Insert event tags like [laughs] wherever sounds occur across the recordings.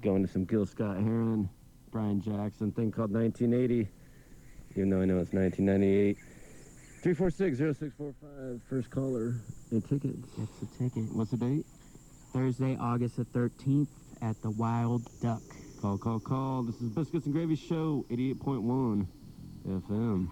Going to some Gil Scott Heron, Brian Jackson thing called 1980, even though I know it's 1998. 346-0645, first caller, a ticket. It's a ticket. What's the date? Thursday, August the 13th at the Wild Duck. Call, call, call. This is Biscuits and Gravy Show, 88.1 FM.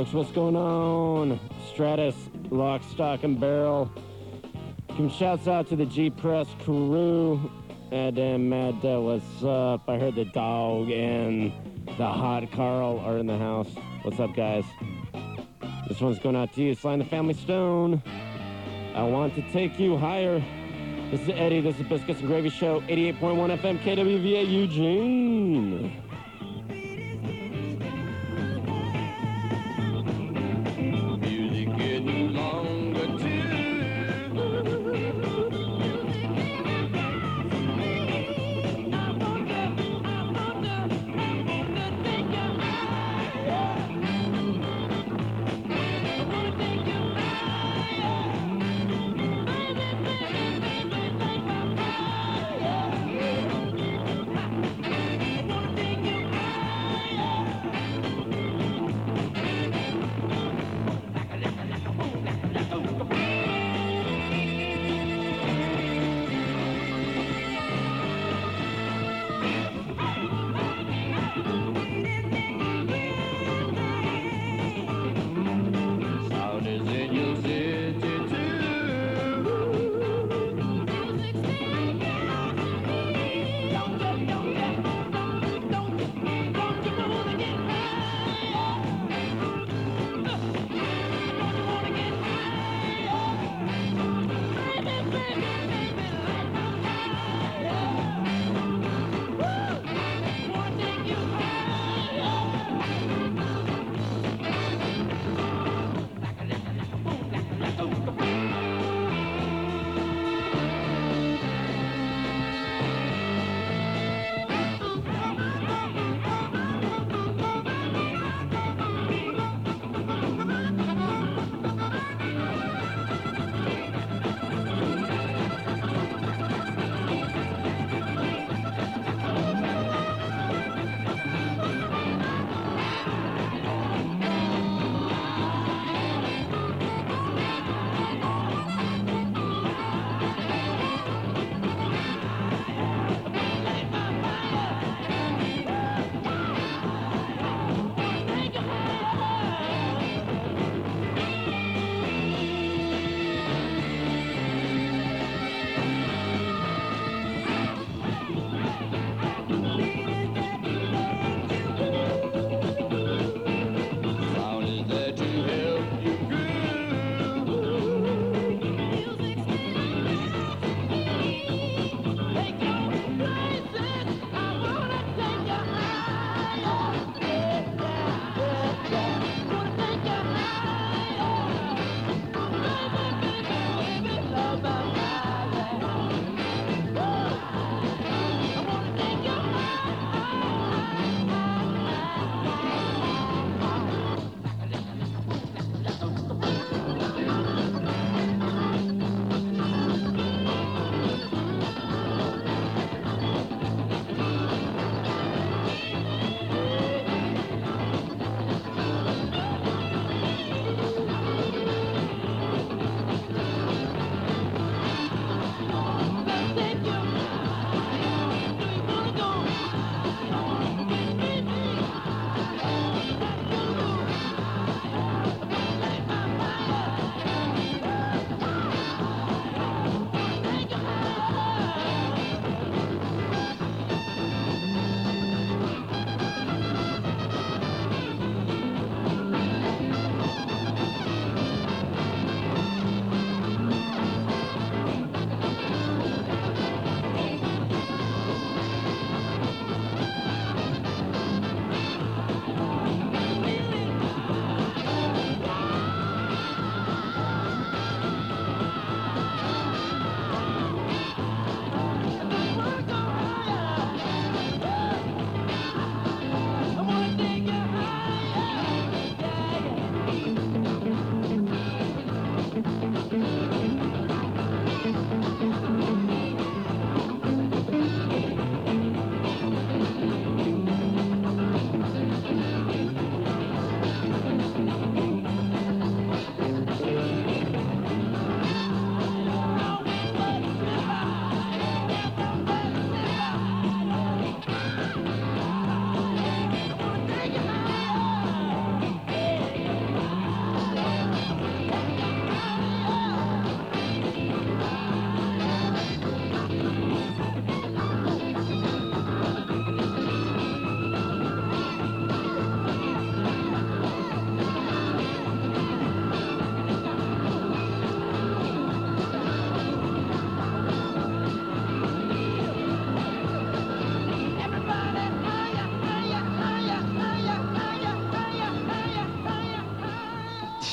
Folks, what's going on? Stratus, Lock, Stock, and Barrel. Some shouts out to the G Press crew. And then Matt, uh, what's up? I heard the dog and the hot Carl are in the house. What's up, guys? This one's going out to you, Sly and the Family Stone. I want to take you higher. This is Eddie. This is Biscuits and Gravy Show, 88.1 FM KWVA Eugene.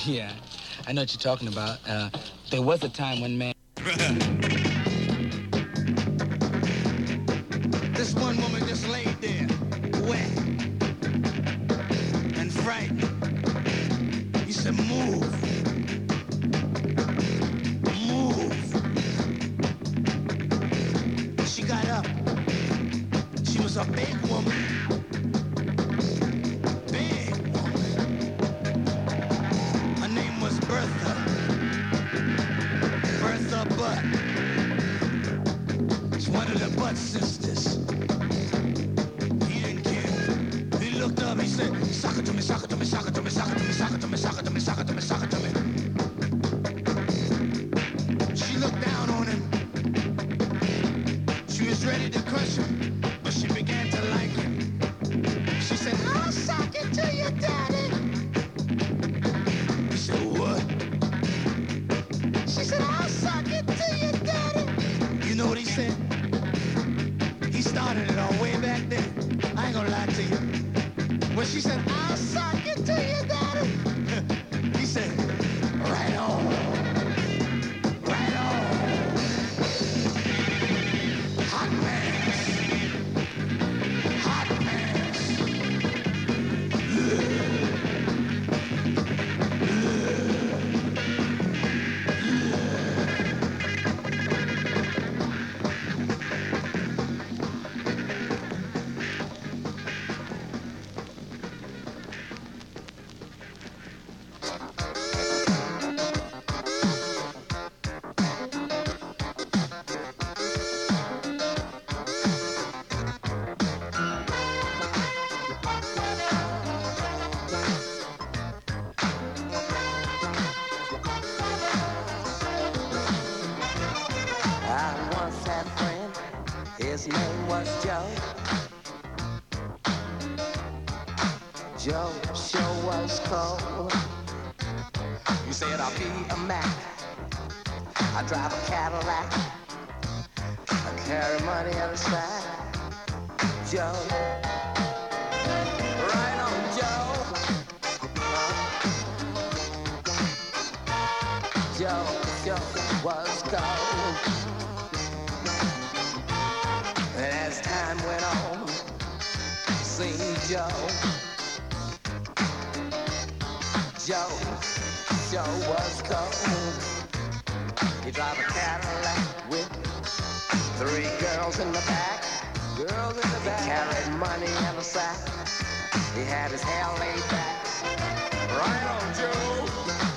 [laughs] Yeah, I know what you're talking about. Uh, there was a time when man. [laughs] was cold. And as time went on, see Joe. Joe, Joe was cold. He drove a Cadillac with three girls in the back. Girls in the back. He carried money in a sack. He had his hair laid back. Right on, Joe.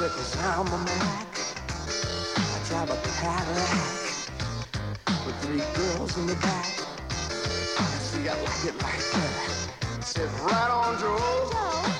Cause I'm a Mac, I drive a Cadillac with three girls in the back. See, I like it like that. Sit right on Joe's.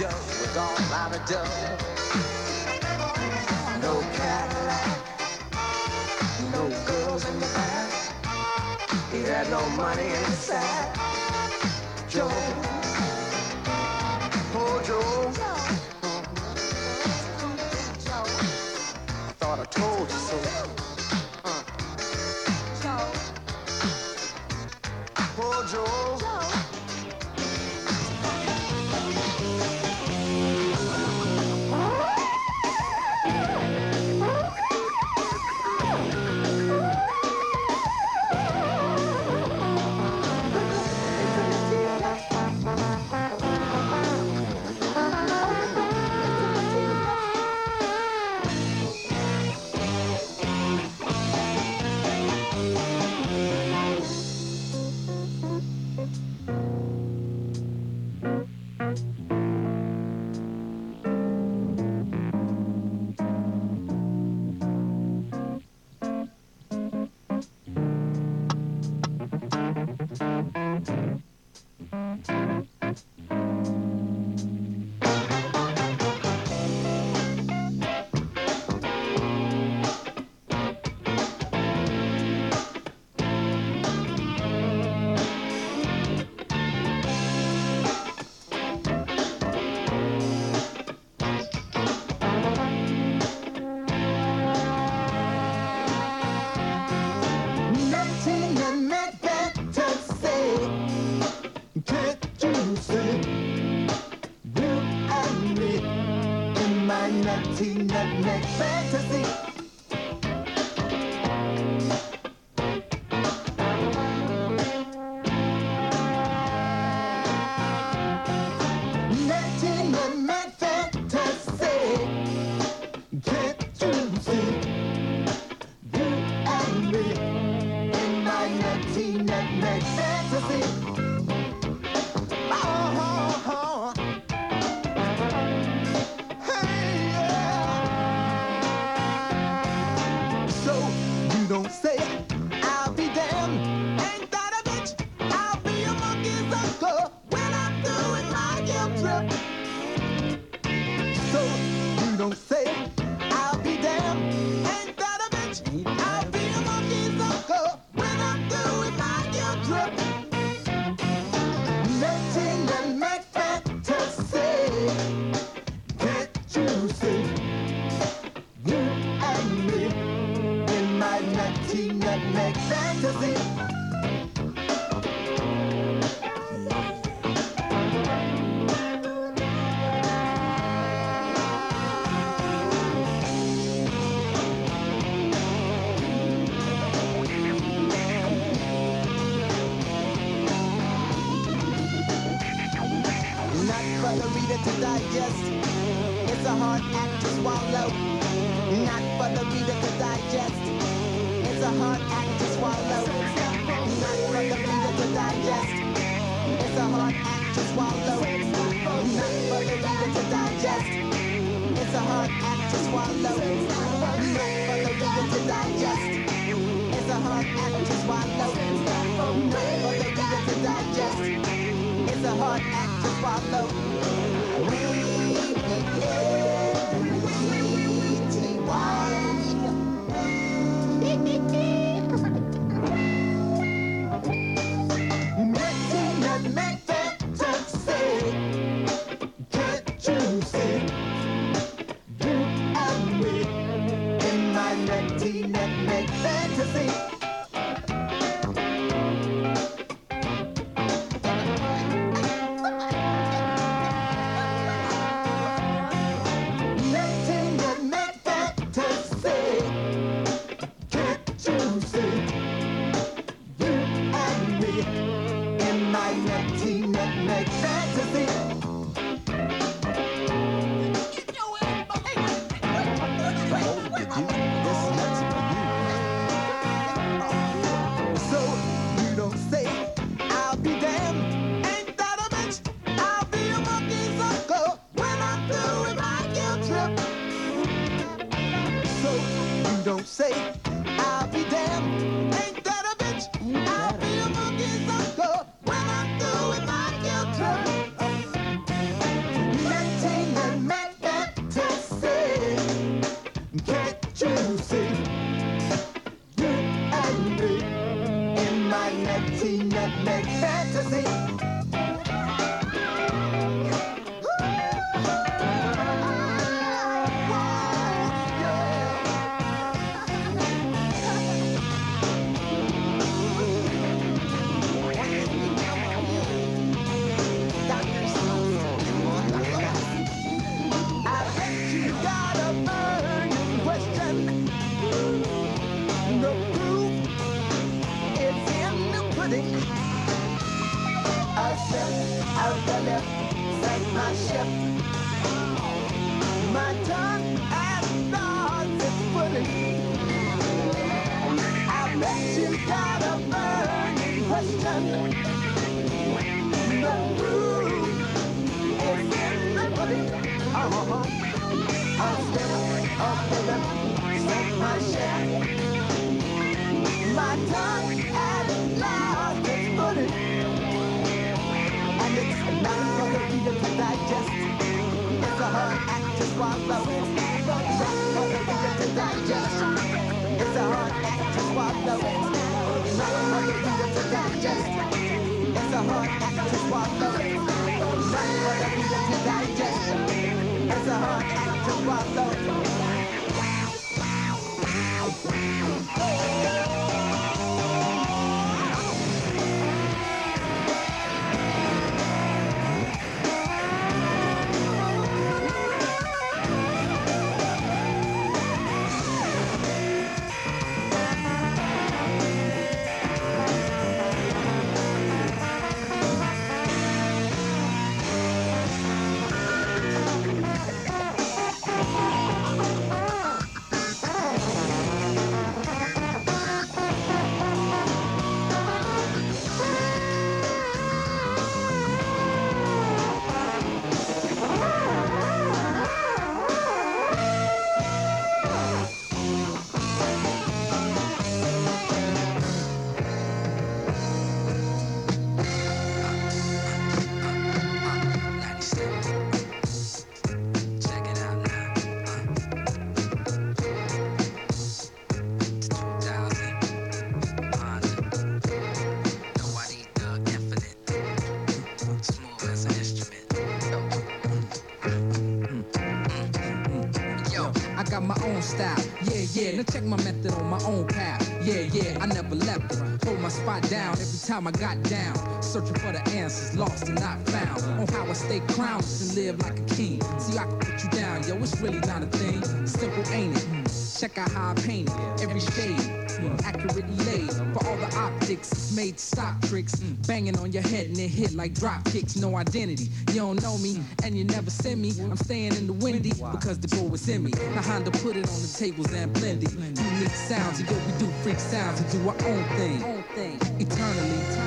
Joe all out of dough. No Cadillac, no girls in the back. He had no money in his sack. Yeah. Check my method on my own path. Yeah, yeah. I never left it. Hold my spot down every time I got down. Searching for the answers, lost and not found. On how I stay crowned and live like a king. See, I can put you down, yo. It's really not a thing. Simple, ain't it? Check out how I paint it. Every shade. Mm. Accurately laid for all the optics. It's made stock tricks. Mm. Banging on your head and it hit like drop kicks. No identity. You don't know me and you never send me. I'm staying in the windy because the goal was in me. Now Honda put it on the tables and blend it. Unique sounds, and yo, we do freak sounds and do our own thing. Eternally.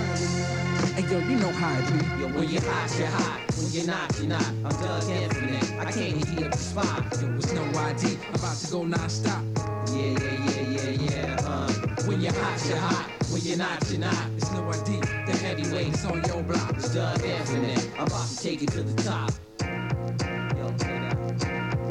Yo, you know how it be. Yo, when you're hot, you're hot. When you're not, you're not. I'm Dug Infinite. I can't heat up the spot. Yo, it's no ID. I'm about to go non-stop. Yeah, yeah, yeah, yeah, yeah. Uh, when you're hot, you're hot. When you're not, you're not. It's no ID. The heavyweight is on your block. It's Dug Infinite. I'm about to take it to the top.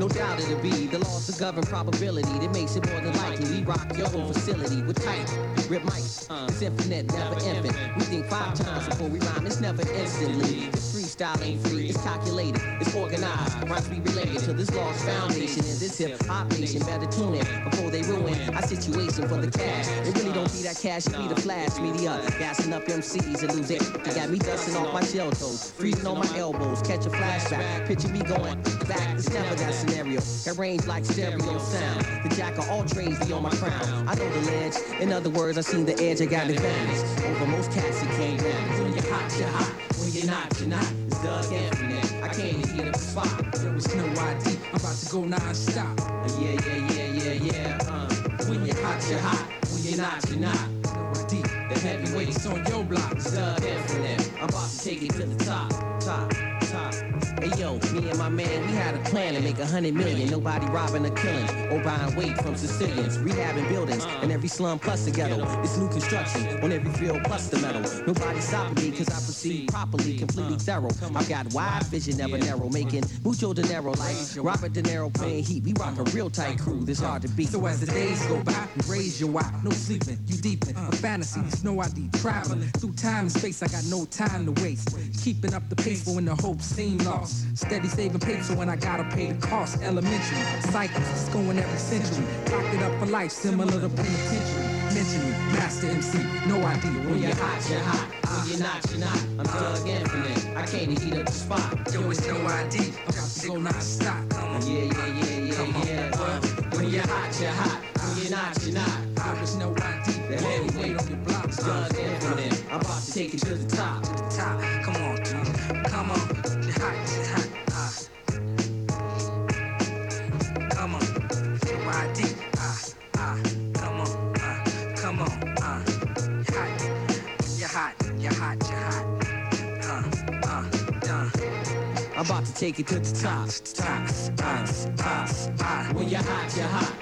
That. No doubt it'll be the laws to govern probability that makes it more than likely. We rock your whole facility with tight rip mics. Uh. It's infinite, never infant. We think five times before we rhyme. It's never instantly. Freestyle ain't free. It's calculated. It's organized. Rhymes be related to this lost foundation in this hip hop nation. Better tune in before they ruin our situation for the cash. It really don't be that cash. It be the flash media gassing up MCs and lose it. You got me dusting off my shell toes, freezing on my elbows. Catch a flashback. Picture me going back. It's never that scenario. Got range like stereo sound. The jack of all trades be on my crown. I know the ledge. In other words, I seen the edge. I got an advantage over most cats that can't manage. When you're hot, you're hot. When you're not, you're not. Dug Infinite. I can't even get the spot. Yo, it's no ID. I'm about to go non-stop. Yeah, yeah, yeah, yeah, yeah. Uh, when you're hot, you're hot. When you're not, you're not. No ID. The heavyweights on your block. Dug Infinite. I'm about to take it to the top, top. Hey yo, me and my man, we had a plan to make a hundred million. Nobody robbing or killing or buying weight from Sicilians. Rehabbing buildings in every slum plus the ghetto. It's new construction on every field plus the metal. Nobody stopping me cause I proceed properly, completely thorough. I've got wide vision, never narrow, making mucho dinero like Robert De Niro playing heat. We rock a real tight crew that's hard to beat. So as the days go by, raise your why. No sleeping, you deep in a fantasies, no ID. Traveling through time and space, I got no time to waste. Keeping up the pace for when the hope seem lost. Steady saving paper when I gotta pay the cost. Elementary cycles, it's going every century. Locked it up for life, similar to penitentiary. Mention me, master MC, no idea When you're hot, you're hot. When you're not, you're not. I'm Dug Infinite. I came to heat up the spot. Yo, it's no ID. Got to go non-stop. Come on. Yeah, yeah, yeah, yeah, yeah. Uh, when you're hot, you're hot. When you're not, you're not. There is no ID. The heavyweight on your block. Dug Infinite. I'm about to take it to the top. I'm about to take it to the top. When you're hot, you're hot.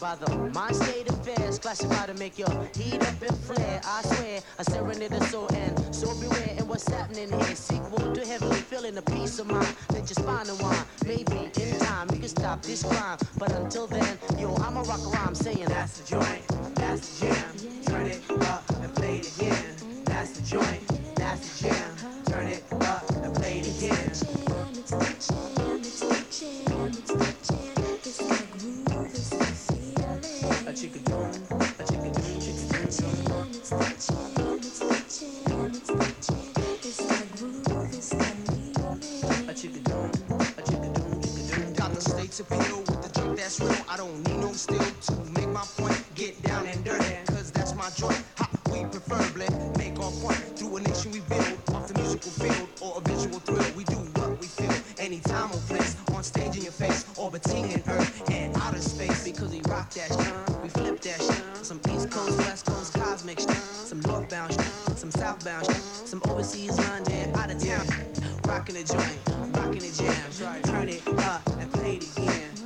by the mind state affairs. Classified to make your heat up and flare. I swear, a serenade the soul and so beware. And what's happening here? Sequel to heavenly feeling a peace of mind. Let your spine unwind. Maybe in time you can stop this crime. But until then, yo, I'ma rock a rhyme saying That's the joint, that's the jam. Turn it up and play it again. That's the joint, that's the jam. Turn it up steel to make my point. Get down and dirty, cause that's my joint. Hot we preferably make our point through a nation we build off the musical field or a visual thrill. We do what we feel anytime or place on stage in your face, orbiting in earth and outer space. Because we rock that shine, we flip that shit. Some East Coast, West Coast cosmic shit, some northbound shine, some southbound shine, some overseas London, out of town. Rocking the joint, rocking the jam. Turn it up and play it again.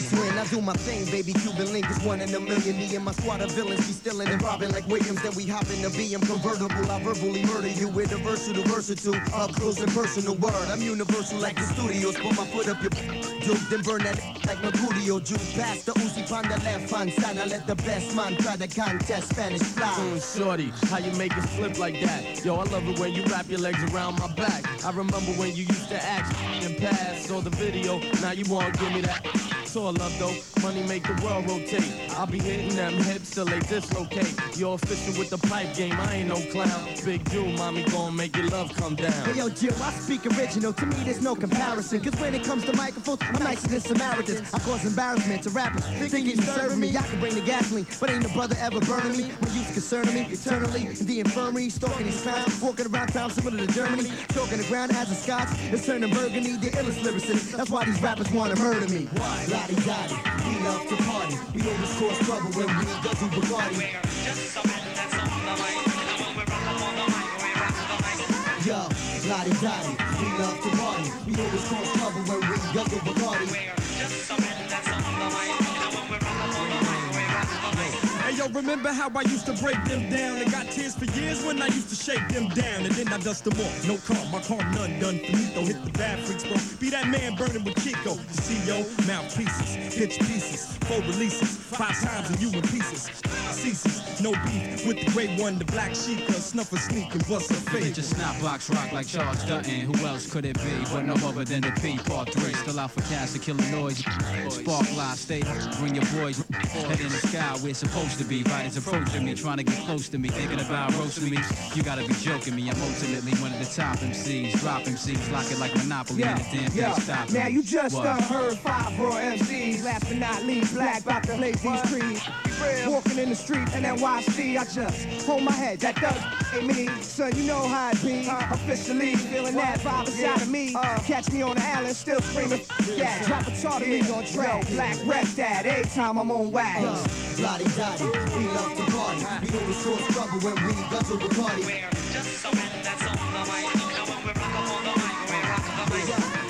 Twin, I do my thing, baby. Cuban link is one in a million. Me and my squad of villains be stealing and robbing like Williams. Then we hop in the BM convertible. I verbally murder you with a versatile, versatile, up close and personal word. I'm universal like the studios. Put my foot up your Duke, then burn that like Mercurio juice. Pass the Uzi on the left hand side. I let the best man try the contest. Spanish fly. Mm, shorty, how you make it flip like that? Yo, I love it when you wrap your legs around my back. I remember when you used to ask and pass. Saw the video, now you wanna give me that. It's all love though, money make the world rotate. I'll be hitting them hips till they dislocate. You're official with the pipe game, I ain't no clown. Big Jew, mommy gon' make your love come down. Hey yo, Jill, I speak original. To me, there's no comparison. Cause when it comes to microphones, I'm nicer than Samaritans. I cause embarrassment to rappers. Thinking you serving me, I can bring the gasoline. But ain't no brother ever burning me. When you's concerning me, eternally. In the infirmary, stalking these clowns. Walking around town similar to Germany. Choking the ground as a scotch. It's turning burgundy, the illest lyricist. That's why these rappers wanna murder me. Why? Lottie Dottie, we love to party. We always cause trouble when we go to Bacardi. Yo, Lottie Dottie, we love to party. We always cause trouble when we to Bacardi. Hey yo, remember how I used to break them down and got tears for years when I used to shake them down and then I dust them off. No calm, my calm none done for me. Though hit the bad freaks, bro. Be that man burning with Chico. The CEO, mouthpieces, pitch pieces, four releases, five times and you in pieces. Ceases, no beef with the great one, the black sheep, cause snuff a sneak and bust a Bitch, fade. a snap box rock like Charles Dutton. Who else could it be but no other than the P Part 3? Still out for cash to kill a noise. Spark live, stay bring your boys. Head in the sky, we're supposed to be. Riders approaching me, trying to get close to me, thinking about roasting me. You gotta be joking me. I'm ultimately one of the top MCs. Drop MCs, lock it like Monopoly, and the damn thing yeah. stop Now you just What? done heard five raw MCs. Last but not least, black about to lace these trees. Walking in the street and NYC, I see, I just hold my head. That does ain't me, son. You know how it be. Uh, officially feeling that vibe inside of me. Uh, catch me on the island, still screaming. Yeah, drop a tartary on track. Black rep that every time I'm on wax. Uh, Lottie Dottie, we love to party. We know always cause trouble when we go to Bacardi.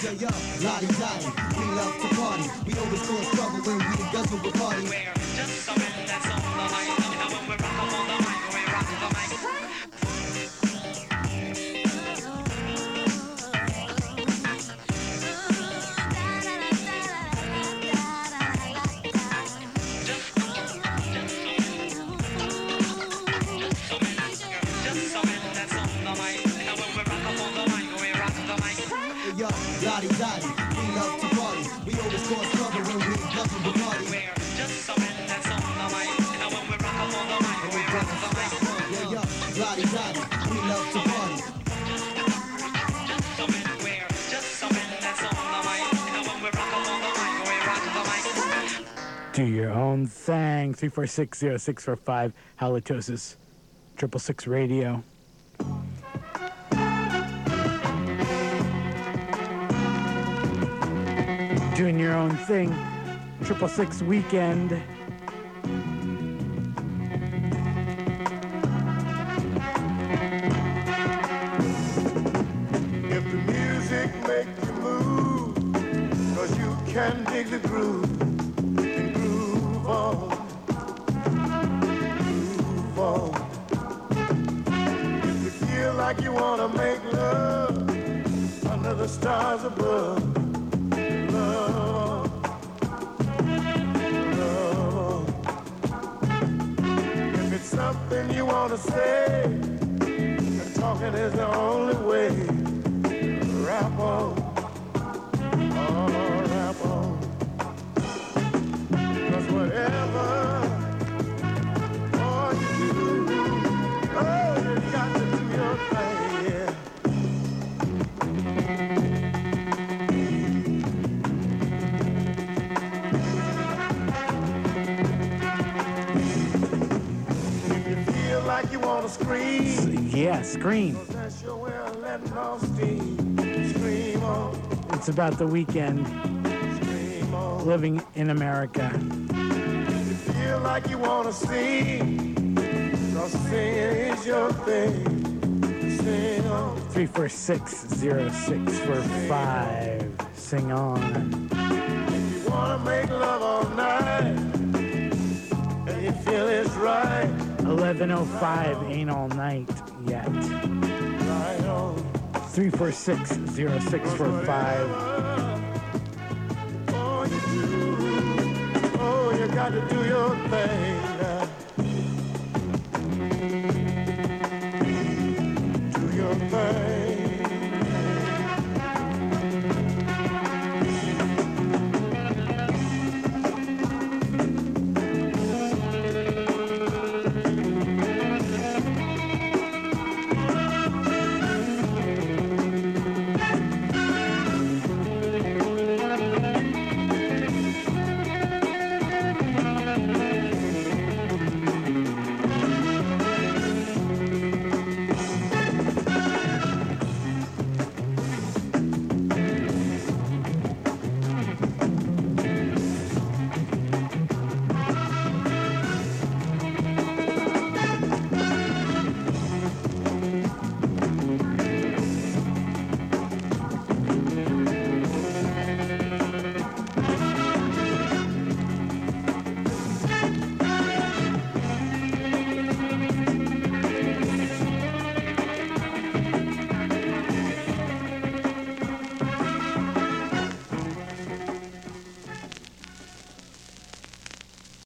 Yo, yo, Lottie Dottie, we love to party. We always cause trouble when we go to Bacardi. Hey, your own thing. 3460645 halitosis. Triple six radio. Doing your own thing. Triple six weekend. If the music makes you move, cause you can dig the groove like you wanna make love under the stars above, love. Love. If it's something you wanna say, talking is the only way. Rap on, scream, Yeah, scream. It's about the weekend. Living in America. Feel like you wanna sing, cause singing is your thing. Sing on. 3460645. Sing on. wanna make love all night, and you feel it's right. 1105 ain't all night yet. Right on. 346 0645. Oh, you got to. Do your thing.